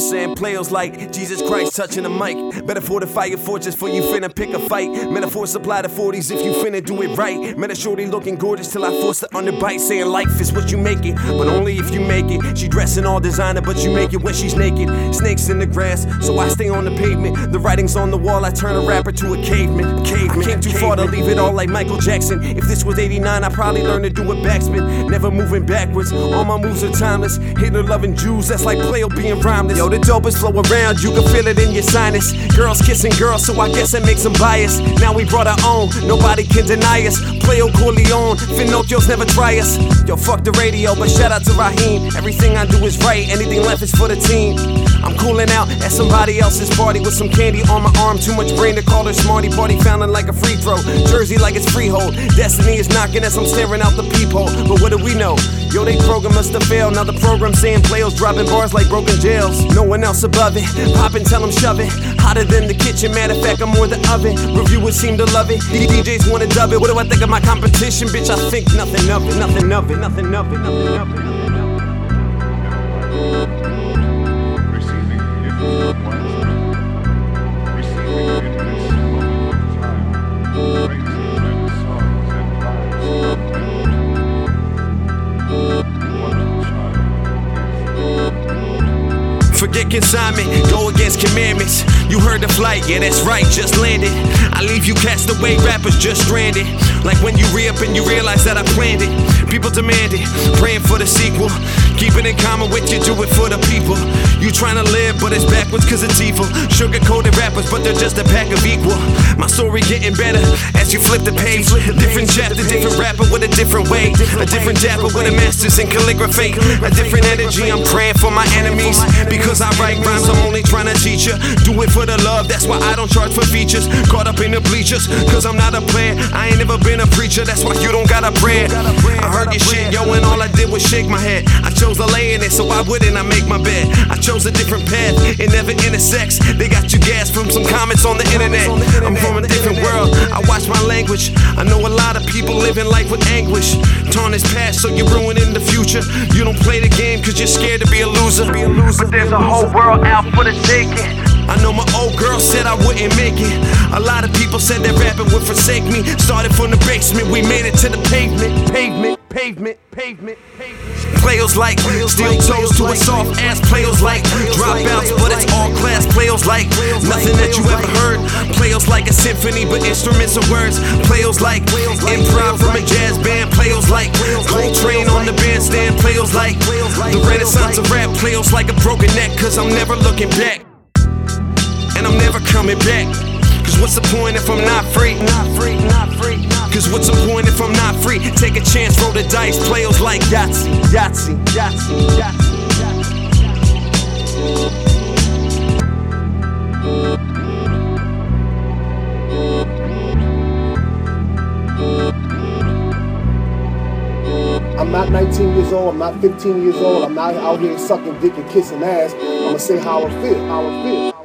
saying Playo's like Jesus Christ touching the mic. Better fortify your fortress for you finna pick a fight. Metaphor supply the 40s if you finna do it right. Met a shorty looking gorgeous till I forced the underbite, saying life is what you make it, but only if you make it. She dressing all designer, but you make it when she's naked. Snakes in the grass, so I stay on the pavement. The writing's on the wall, I turn a rapper to a caveman. Caveman. I came too far to leave it all like Michael Jackson. If this was 89, I probably learned to do a backspin. Never moving backwards, all my moves are timeless. Hitler loving Jews, that's like Playo being rhymeless. Yo, the dope is flow around, you can feel it in your sinus. Girls kissing girls, so I guess that makes them biased. Now we brought our own, nobody can deny us. Playo Corleone, Finocchio's never try us. Yo, fuck the radio, but shout out to Raheem. Everything I do is right, anything left is for the team. I'm cooling out at somebody else's party with some candy on my arm. Too much brain to call her smarty party, founding like a free throw. Jersey like it's freehold. Destiny is knocking as I'm staring out the peephole. But what do we know? Yo, they program us to fail. Now the program saying players dropping bars like broken jails. No one else above it. Pop and tell them shove it. Hotter than the kitchen. Matter of fact, I'm more the oven. Reviewers seem to love it. DJs wanna dub it. What do I think my competition? Bitch, I think nothing of it. Nothing of it. Nothing of it. Nothing of it. Receiving Forget consignment, go against commandments. You heard the flight, yeah, that's right, just landed. I leave you cast away, rappers just stranded. Like when you re up and you realize that I planned it. People demand it, praying for the sequel. Keep it in common with you, do it for the people. You trying to live, but it's backwards cause it's evil. Sugar coated rappers, but they're just a pack of equal. Story getting better as you flip the page. Different chapter, different rapper with a different way. A different dapper with a master's in calligraphy. A different energy, I'm praying for my enemies. Because I write rhymes, I'm only trying to teach you. Do it for the love, that's why I don't charge for features. Caught up in the bleachers, cause I'm not a player. I ain't never been a preacher, that's why you don't got a prayer. I heard your shit, yo, and did was shake my head. I chose to lay in it, so why wouldn't I make my bed? I chose a different path, it never intersects. They got you gas from some comments on the internet. I'm from a different world, I watch my language. I know a lot of people living life with anguish. Tarnish past, so you're ruining the future. You don't play the game cause you're scared to be a loser. But there's a whole world out for the taking. I know my old girl said I wouldn't make it. A lot of people said that rapping would forsake me. Started from the basement, we made it to the pavement, pavement, pavement, pavement, pavement. Playo's like steel toes to a soft ass. Playo's like dropouts, but it's all class. Playo's like nothing that you ever heard. Playo's like a symphony, but instruments and words. Playo's like improv from a jazz band. Playo's like Coltrane on the bandstand. Playo's like the renaissance of rap. Playo's like a broken neck, cause I'm never looking back I'm never coming back. Cause what's the point if I'm not free? Not free, not free. Cause what's the point if I'm not free? Take a chance, roll the dice, Playo's like Yahtzee, Yahtzee, Yahtzee, Yahtzee. I'm not 19 years old. I'm not 15 years old. I'm not out here sucking dick and kissing ass. I'm gonna say how I feel. How I feel.